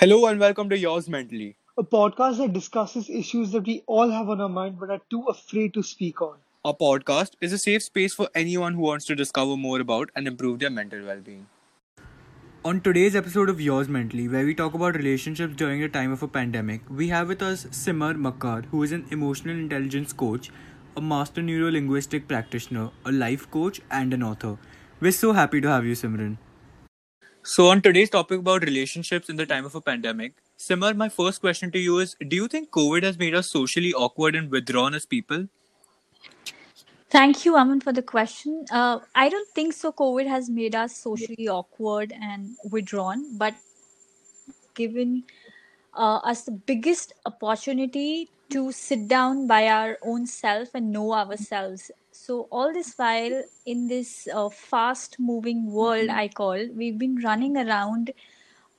Hello and welcome to Yours Mentally. a podcast that discusses issues that we all have on our mind but are too afraid to speak on. Our podcast is a safe space for anyone who wants to discover more about and improve their mental well being. On today's episode of Yours Mentally, where we talk about relationships during the time of a pandemic, we have with us Simar Makkar, who is an emotional intelligence coach, a master neuro linguistic practitioner, a life coach, and an author. We're so happy to have you, Simran. So, on today's topic about relationships in the time of a pandemic, Simar, my first question to you is Do you think COVID has made us socially awkward and withdrawn as people? Thank you, Aman, for the question. Uh, I don't think so. COVID has made us socially awkward and withdrawn, but given uh, us the biggest opportunity to sit down by our own self and know ourselves. So, all this while in this uh, fast moving world, I call, we've been running around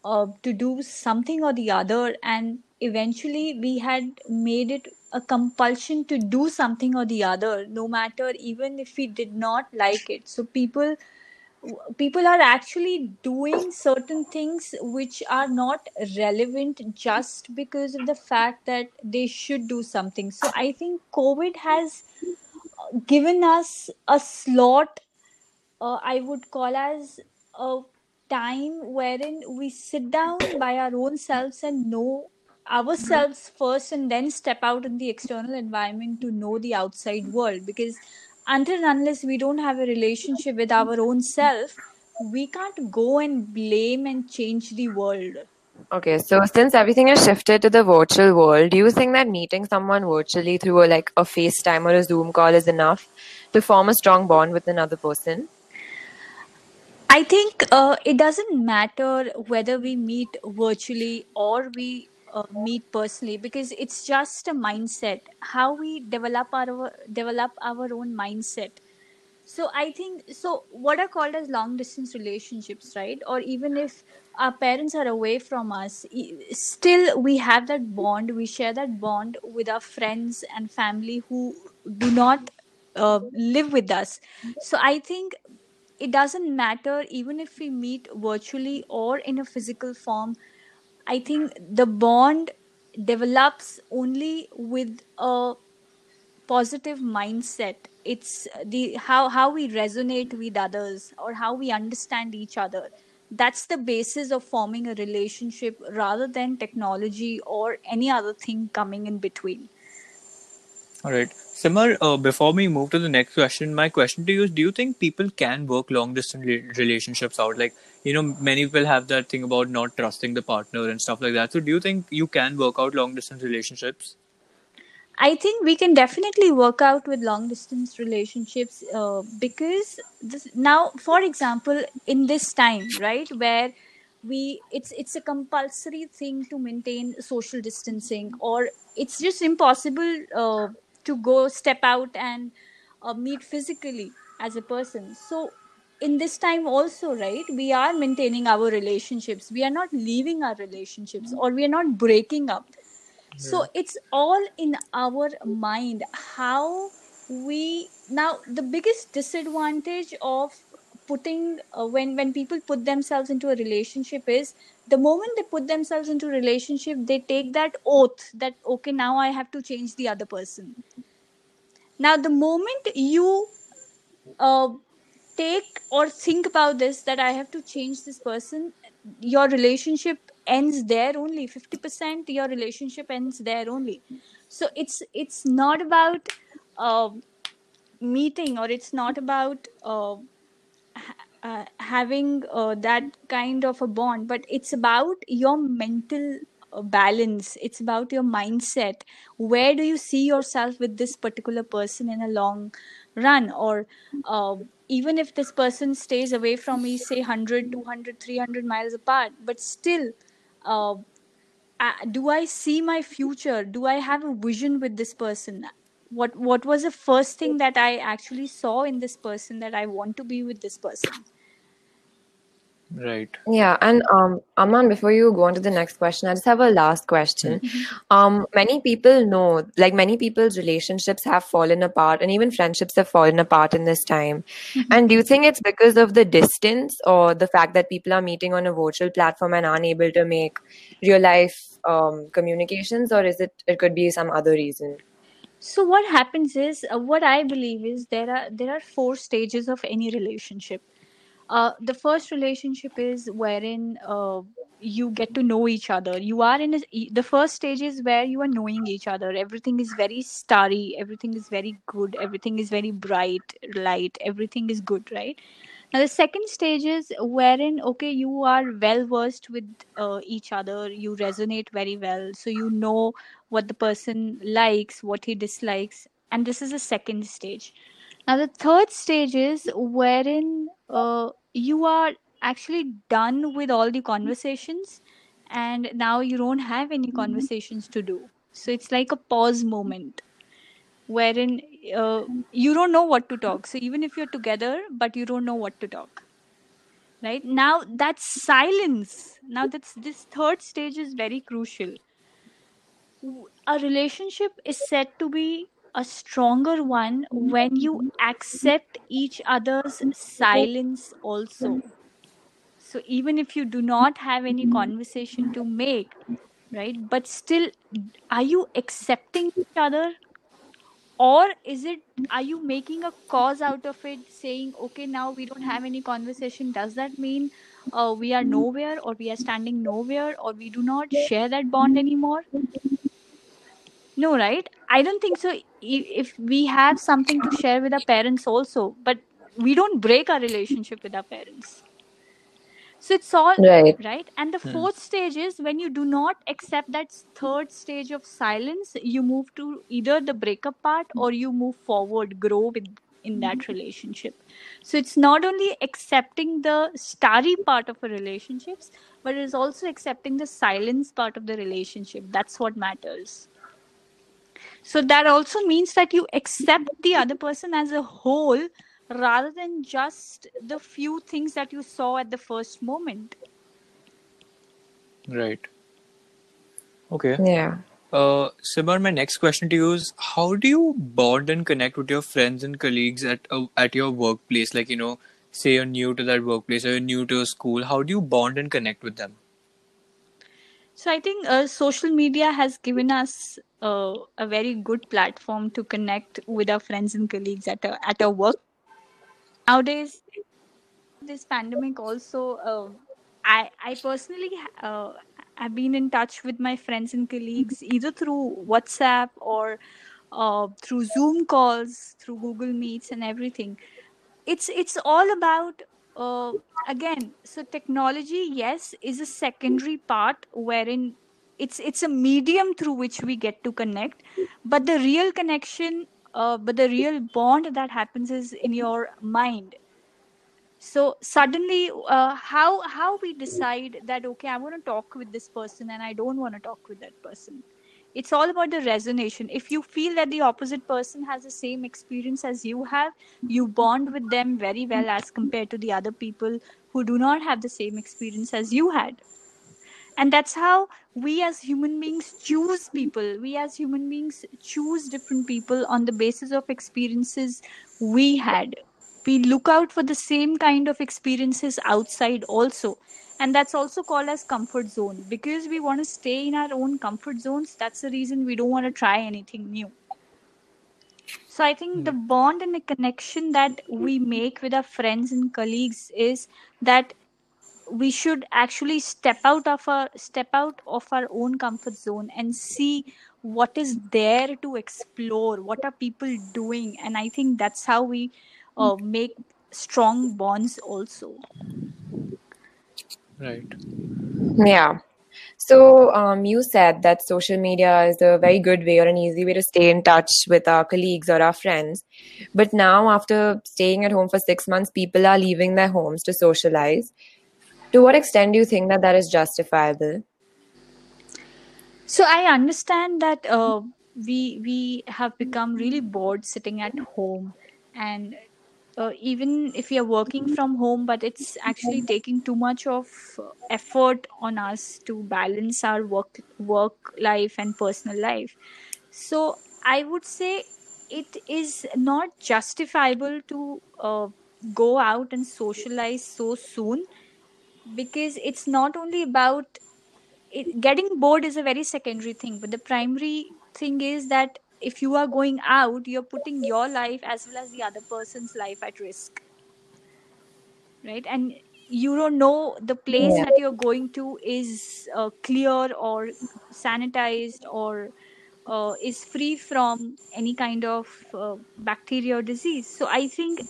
uh, to do something or the other, and eventually we had made it a compulsion to do something or the other, no matter even if we did not like it. So, people people are actually doing certain things which are not relevant just because of the fact that they should do something so i think covid has given us a slot uh, i would call as a time wherein we sit down by our own selves and know ourselves first and then step out in the external environment to know the outside world. Because until and unless we don't have a relationship with our own self we can't go and blame and change the world Okay, so since everything has shifted to the virtual world, do you think that meeting someone virtually through a, like a FaceTime or a Zoom call is enough to form a strong bond with another person? i think uh, it doesn't matter whether we meet virtually or we uh, meet personally because it's just a mindset how we develop our develop our own mindset so i think so what are called as long distance relationships right? Or even if our parents are away from us still we have that bond we share that bond with our friends and family who do not uh, live with us. So i think it doesn't matter even if we meet virtually or in a physical form. I think the bond develops only with a positive mindset it's the how how we resonate with others or how we understand each other that's the basis of forming a relationship rather than technology or any other thing coming in between All right. Simar, uh, before we move to the next question, my question to you is Do you think people can work long distance relationships out? Like, you know, many people have that thing about not trusting the partner and stuff like that. So, do you think you can work out long distance relationships? I think we can definitely work out with long distance relationships uh, because this, now, for example, in this time, right, where we it's it's a compulsory thing to maintain social distancing, or it's just impossible uh, to go step out and uh, meet physically as a person. So in this time also right we are maintaining our relationships we are not leaving our relationships or we are not breaking up so it's all in our mind how we now the biggest disadvantage of putting uh, when when people put themselves into a relationship is the moment they put themselves into a relationship they take that oath that okay now i have to change the other person. Now the moment you uh, take or think about this that i have to change this person your relationship ends there only. 50% your relationship ends there only. So it's it's not about uh, meeting or it's not about uh, uh, having uh, that kind of a bond but it's about your mental uh, balance. It's about your mindset. Where do you see yourself with this particular person in a long run? Or uh, even if this person stays away from me say 100 200 300 miles apart but still uh, uh, do i see my future? Do i have a vision with this person? What what was the first thing that i actually saw in this person that i want to be with this person Right. Yeah, and um, Aman, before you go on to the next question, I just have a last question. Um, many people know, like many people's relationships have fallen apart, and even friendships have fallen apart in this time. And do you think it's because of the distance or the fact that people are meeting on a virtual platform and unable to make real life um, communications, or is it it could be some other reason? So what happens is, uh, what I believe is there are there are four stages of any relationship. Uh, the first relationship is wherein uh, you get to know each other. You are in a, the first stage is where you are knowing each other. Everything is very starry. Everything is very good. Everything is very bright, light. Everything is good, right? Now the second stage is wherein okay you are well versed with uh, each other. You resonate very well, so you know what the person likes, what he dislikes, and this is the second stage. Now, the third stage is wherein uh, you are actually done with all the conversations and now you don't have any conversations to do. So it's like a pause moment wherein uh, you don't know what to talk. So even if you're together, but you don't know what to talk. Right now, that's silence. Now, that's this third stage is very crucial a relationship is said to be a stronger one when you accept each other's silence also. So even if you do not have any conversation to make right but still are you accepting each other? Or is it are you making a cause out of it saying okay now we don't have any conversation does that mean uh, we are nowhere or we are standing nowhere or we do not share that bond anymore no, right? I don't think so. I- If we have something to share with our parents also, but we don't break our relationship with our parents. So it's all Right. right. And the hmm. fourth stage is when you do not accept that third stage of silence, you move to either the breakup part or you move forward, grow with in that mm-hmm. relationship. So it's not only accepting the starry part of a relationships, but it is also accepting the silence part of the relationship. That's what matters. So that also means that you accept the other person as a whole rather than just the few things that you saw at the first moment. Right. Okay. Yeah. Uh, Simar, my next question to you is: How do you bond and connect with your friends and colleagues at uh, at your workplace? Like you know, say you're new to that workplace or you're new to a school. How do you bond and connect with them? So I think uh, social media has given us uh, a very good platform to connect with our friends and colleagues at our, at our work. Nowadays, this pandemic also, uh, I I personally uh, have been in touch with my friends and colleagues either through WhatsApp or uh, through Zoom calls, through Google Meets, and everything. It's it's all about uh, again. So technology, yes, is a secondary part wherein it's it's a medium through which we get to connect, but the real connection, uh, but the real bond that happens is in your mind so suddenly uh, how how we decide that okay i want to talk with this person and i don't want to talk with that person it's all about the resonation. If you feel that the opposite person has the same experience as you have you bond with them very well as compared to the other people who do not have the same experience as you had. And that's how we as human beings choose people. We as human beings choose different people on the basis of experiences we had we look out for the same kind of experiences outside also. And that's also called as comfort zone. Because we want to stay in our own comfort zones that's the reason we don't want to try anything new. So i think the hmm. bond and the connection that we make with our friends and colleagues is that we should actually step out of our step out of our own comfort zone and see what is there to explore what are people doing. And i think that's how we uh, make strong bonds also Right. Yeah. So, um, you said that social media is a very good way or an easy way to stay in touch with our colleagues or our friends. But now, after staying at home for six months, people are leaving their homes to socialize. To what extent do you think that that is justifiable? so i understand that uh, we we have become really bored sitting at home and uh, even if we are working from home but it's actually taking too much of uh, effort on us to balance our work work life and personal life. So i would say it is not justifiable to uh, go out and socialize so soon because it's not only about it, getting bored is a very secondary thing but the primary thing is that if you are going out you're putting your life as well as the other person's life at risk right and you don't know the place Yeah. that you're going to is uh, clear or sanitized or uh, is free from any kind of uh, bacteria or disease so i think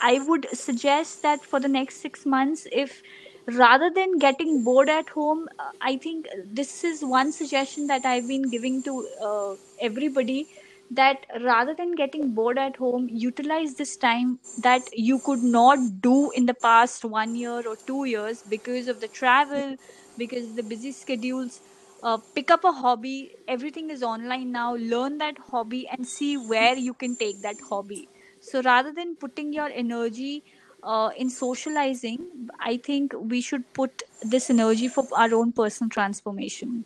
i would suggest that for the next 6 months if rather than getting bored at home uh, i think this is one suggestion that i've been giving to uh, everybody that rather than getting bored at home utilize this time that you could not do in the past one year or two years because of the travel because of the busy schedules. Uh, pick up a hobby. Everything is online now. Learn that hobby and see where you can take that hobby. So rather than putting your energy uh, in socializing i think we should put this energy for our own personal transformation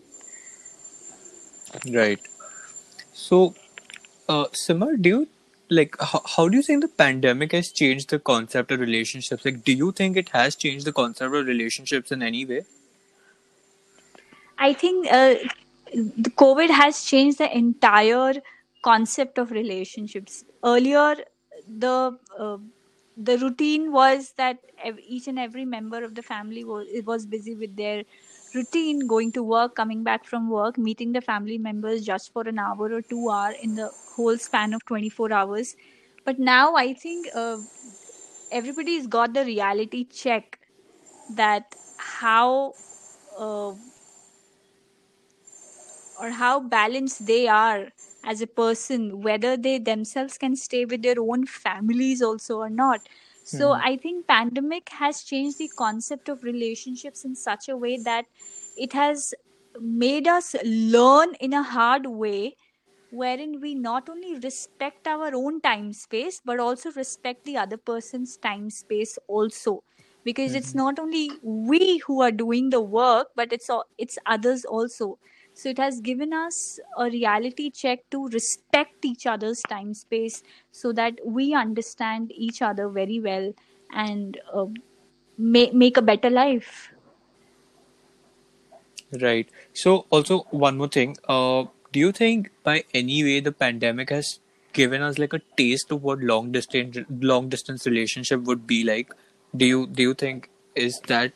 Right. So, uh, Simar, do you like how, how do you think the pandemic has changed the concept of relationships? Like, do you think it has changed the concept of relationships in any way? I think uh, the COVID has changed the entire concept of relationships. Earlier, the uh, the routine was that each and every member of the family was was busy with their routine, going to work, coming back from work, meeting the family members just for an hour or two hour in the whole span of twenty four hours. But now I think uh, everybody's got the reality check that how. Uh, or how balanced they are as a person whether they themselves can stay with their own families also or not so Mhm. i think pandemic has changed the concept of relationships in such a way that it has made us learn in a hard way wherein we not only respect our own time space but also respect the other person's time space also because it's Mhm. not only we who are doing the work but it's it's others also so it has given us a reality check to respect each other's time space so that we understand each other very well and uh, ma- make a better life Right. So, also one more thing. Uh, do you think by any way the pandemic has given us like a taste of what long distance long distance relationship would be like? Do you do you think is that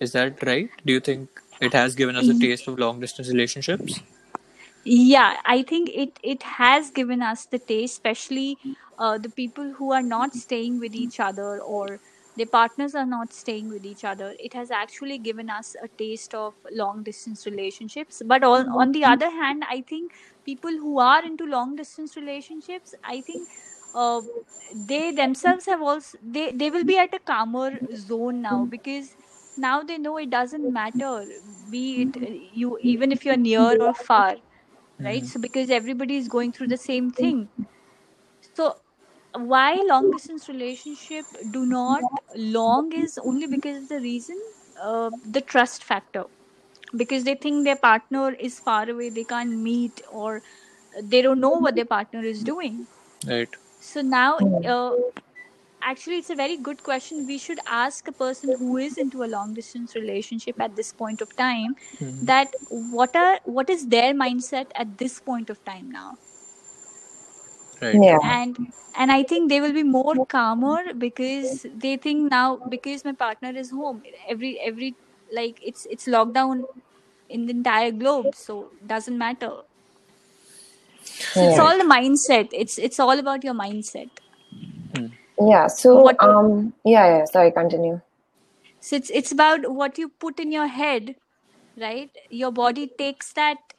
is that right? Do you think it has given us a taste of long distance relationships? yeah i think it it has given us the taste especially uh, the people who are not staying with each other or their partners are not staying with each other. It has actually given us a taste of long distance relationships. But on, on the other hand i think people who are into long distance relationships i think uh, they themselves have also they they will be at a calmer zone now because now they know it doesn't matter be it uh, you even if you're near or far right? So because everybody is going through the same thing. So why long distance relationship do not long is only because of the reason uh, the trust factor. Because they think their partner is far away they can't meet or they don't know what their partner is doing. Right. so now uh, actually it's a very good question we should ask a person who is into a long distance relationship at this point of time Mhm. that what are what is their mindset at this point of time now Right. Yeah. and and i think they will be more calmer because they think now because my partner is home every every like it's it's lockdown in the entire globe so doesn't matter so it's all the mindset it's it's all about your mindset. Yeah. So, What- um, yeah, yeah. Sorry, continue. so it's it's about what you put in your head right your body takes that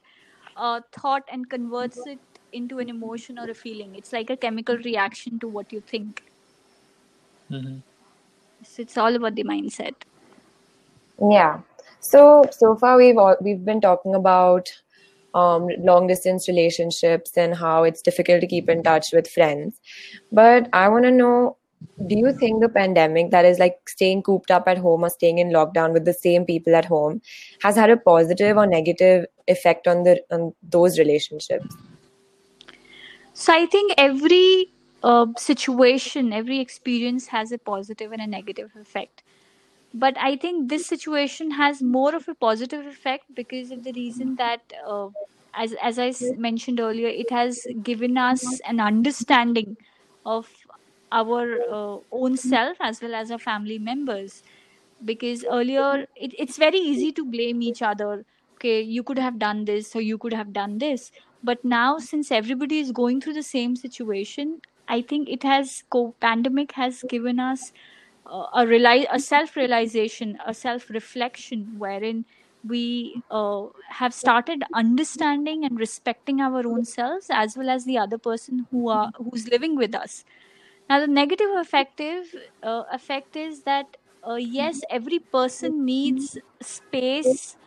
uh, thought and converts it into an emotion or a feeling it's like a chemical reaction to what you think Mhm. so it's all about the mindset Yeah. So so far we've all, we've been talking about um, long distance relationships and how it's difficult to keep in touch with friends. But I want to know do you think the pandemic that is like staying cooped up at home or staying in lockdown with the same people at home has had a positive or negative effect on the on those relationships So I think every uh, situation, every experience has a positive and a negative effect. But I think this situation has more of a positive effect because of the reason that, uh, as as I mentioned earlier, it has given us an understanding of our uh, own self as well as our family members. Because earlier it, it's very easy to blame each other. Okay you could have done this or you could have done this. But now since everybody is going through the same situation i think it has co- pandemic has given us uh, a reali- a self realization a self reflection wherein we uh, have started understanding and respecting our own selves as well as the other person who are who's living with us now, the negative effective uh, effect is that uh, yes, every person needs space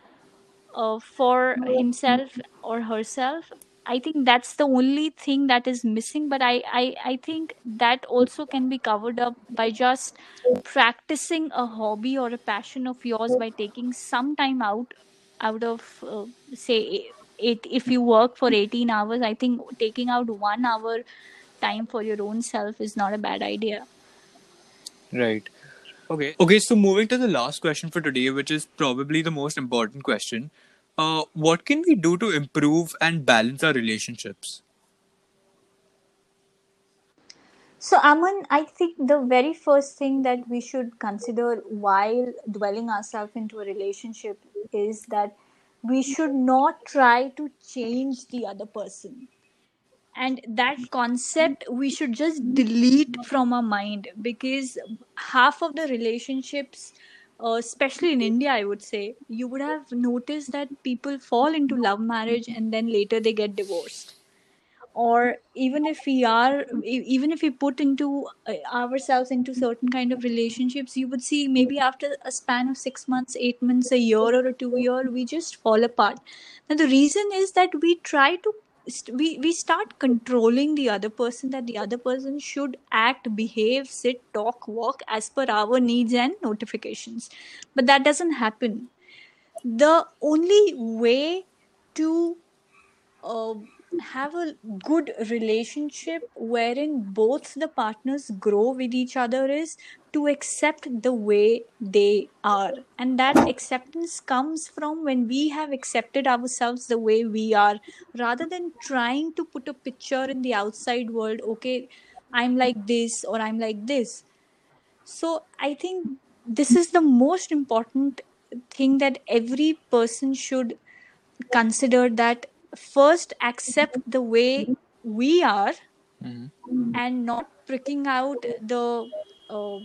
uh, for himself or herself. I think that's the only thing that is missing. But I, I, I think that also can be covered up by just practicing a hobby or a passion of yours by taking some time out out of uh, say eight, if you work for 18 hours i think taking out one hour time for your own self is not a bad idea. Right. Okay. Okay. So moving to the last question for today, which is probably the most important question. Uh, what can we do to improve and balance our relationships? So, Aman, I think the very first thing that we should consider while dwelling ourselves into a relationship is that we should not try to change the other person. And that concept we should just delete from our mind because half of the relationships, uh, especially in India, I would say, you would have noticed that people fall into love marriage and then later they get divorced. Or even if we are even if we put into uh, ourselves into certain kind of relationships you would see maybe after a span of 6 months 8 months a year or a 2 year we just fall apart. Now the reason is that we try to we we start controlling the other person that the other person should act behave sit talk walk as per our needs and notifications. But that doesn't happen. The only way to uh, have a good relationship wherein both the partners grow with each other is to accept the way they are. And that acceptance comes from when we have accepted ourselves the way we are rather than trying to put a picture in the outside world okay i'm like this or i'm like this. So I think this is the most important thing that every person should consider that first accept the way we are and not pricking out the uh,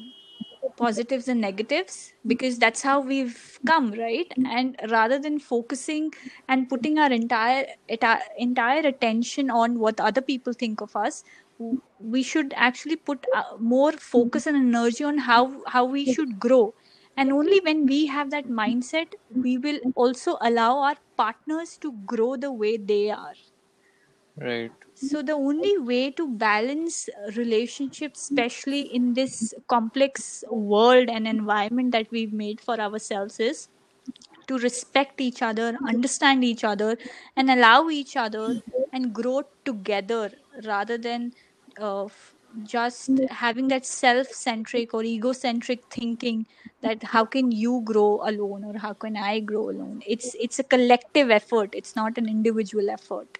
positives and negatives because that's how we've come right? And rather than focusing and putting our entire enti- entire attention on what other people think of us we should actually put uh, more focus and energy on how how we should grow and only when we have that mindset we will also allow our partners to grow the way they are Right. so the only way to balance relationships, especially in this complex world and environment that we've made for ourselves, is to respect each other, understand each other, and allow each other and grow together rather than uh, f- just having that self-centric or egocentric thinking that how can you grow alone or how can I grow alone. It's it's a collective effort. It's not an individual effort.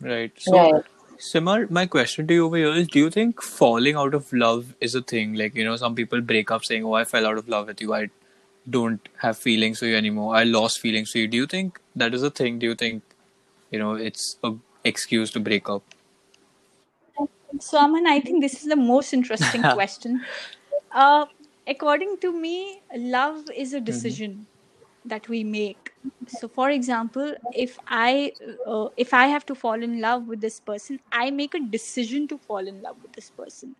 Right. So, Right. Simar, my question to you over here is: Do you think falling out of love is a thing? Like, you know, some people break up saying, "Oh, I fell out of love with you. I don't have feelings for you anymore. I lost feelings for you." Do you think that is a thing? Do you think, you know, it's a excuse to break up? So, Aman, I think this is the most interesting question. Uh, according to me, love is a decision that we make. So, for example, if I uh, if I have to fall in love with this person, I make a decision to fall in love with this person.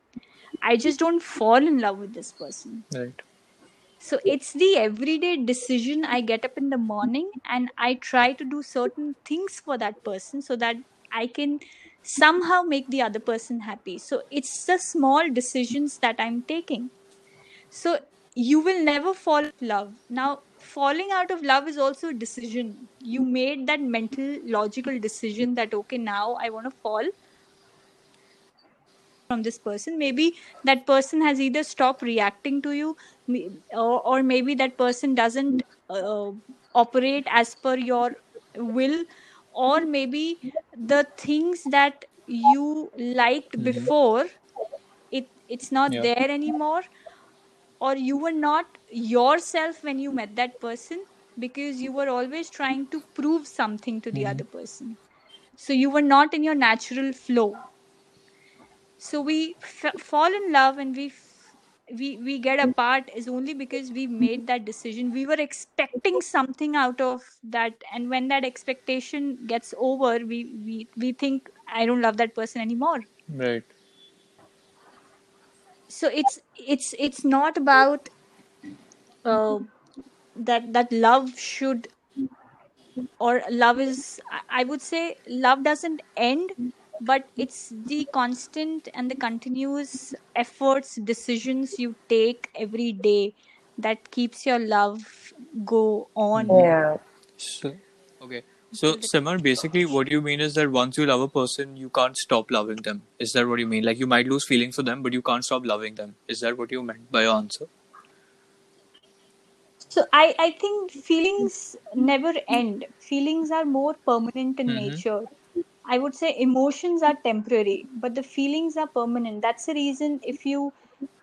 I just don't fall in love with this person. Right. so it's the everyday decision i get up in the morning and i try to do certain things for that person so that i can somehow make the other person happy. So it's the small decisions that i'm taking. So you will never fall in love. Now falling out of love is also a decision. You made that mental logical decision that okay now i want to fall from this person. Maybe that person has either stopped reacting to you or, or maybe that person doesn't uh, operate as per your will or maybe the things that you liked before it it's not Yeah. there anymore or you were not yourself when you met that person because you were always trying to prove something to the Mhm. other person so you were not in your natural flow so we f- fall in love and we we we get apart is only because we made that decision we were expecting something out of that and when that expectation gets over we we we think i don't love that person anymore Right. so it's it's it's not about uh, that that love should or love is I- i would say love doesn't end but it's the constant and the continuous efforts decisions you take every day that keeps your love go on. Yeah. So, okay. So, till the Simar, basically, what you mean is that once you love a person, you can't stop loving them. Is that what you mean? Like, you might lose feelings for them, but you can't stop loving them. Is that what you meant by your answer? So I, I think feelings never end. Feelings are more permanent in Mhm. nature. I would say emotions are temporary, but the feelings are permanent. That's the reason if you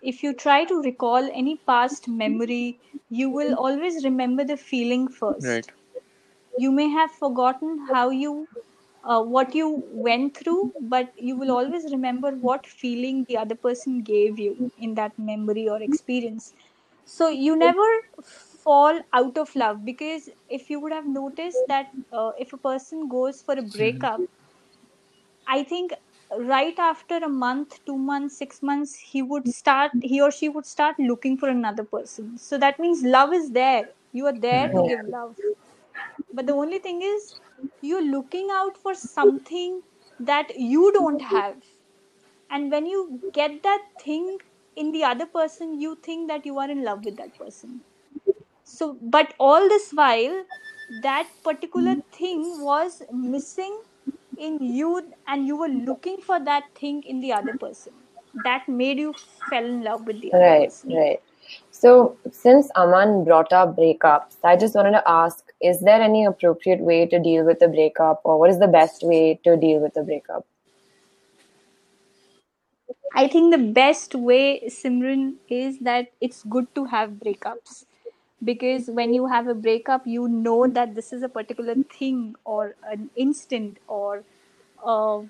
if you try to recall any past memory, you will always remember the feeling first. Right. You may have forgotten how you uh, what you went through, but you will always remember what feeling the other person gave you in that memory or experience so you never fall out of love because if you would have noticed that uh, if a person goes for a breakup i think right after a month two months six months he would start he or she would start looking for another person. So that means love is there. You are there to give love. But the only thing is you're looking out for something that you don't have. And when you get that thing in the other person you think that you are in love with that person. So but all this while that particular thing was missing in you and you were looking for that thing in the other person that made you fell in love with the other Right, person right. So, since Aman brought up breakups, I just wanted to ask is there any appropriate way to deal with a breakup, or what is the best way to deal with a breakup? I think the best way, Simran, is that it's good to have breakups. Because when you have a breakup, you know that this is a particular thing or an instant or a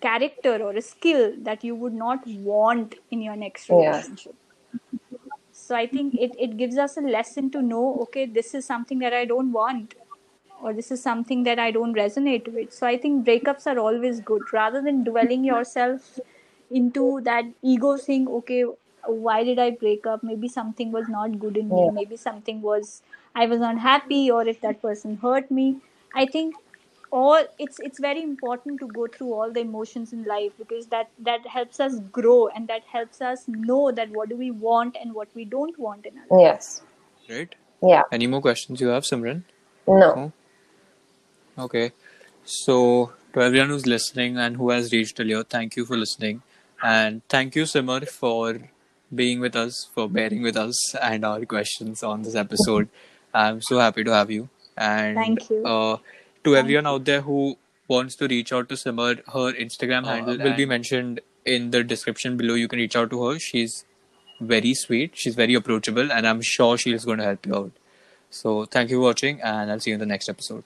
character or a skill that you would not want in your next relationship. So I think it, it gives us a lesson to know okay, this is something that I don't want or this is something that I don't resonate with. So I think breakups are always good rather than dwelling yourself into that ego thing. Okay, why did I break up? Maybe something was not good in me. Maybe something was I was unhappy, or if that person hurt me. I think all it's it's very important to go through all the emotions in life because that that helps us grow and that helps us know that what do we want and what we don't want in our life. Yes. Right. Yeah. Any more questions you have, Simran? No. No? Okay. So, to everyone who's listening and who has reached till here, thank you for listening. And thank you, Simar, for being with us, for bearing with us and our questions on this episode. I'm so happy to have you. And Thank you. Uh, to everyone out there who wants to reach out to Simar, her Instagram Uh, handle will be mentioned in the description below. You can reach out to her. She's very sweet, she's very approachable, and I'm sure she's going to help you out. So, thank you for watching, and I'll see you in the next episode.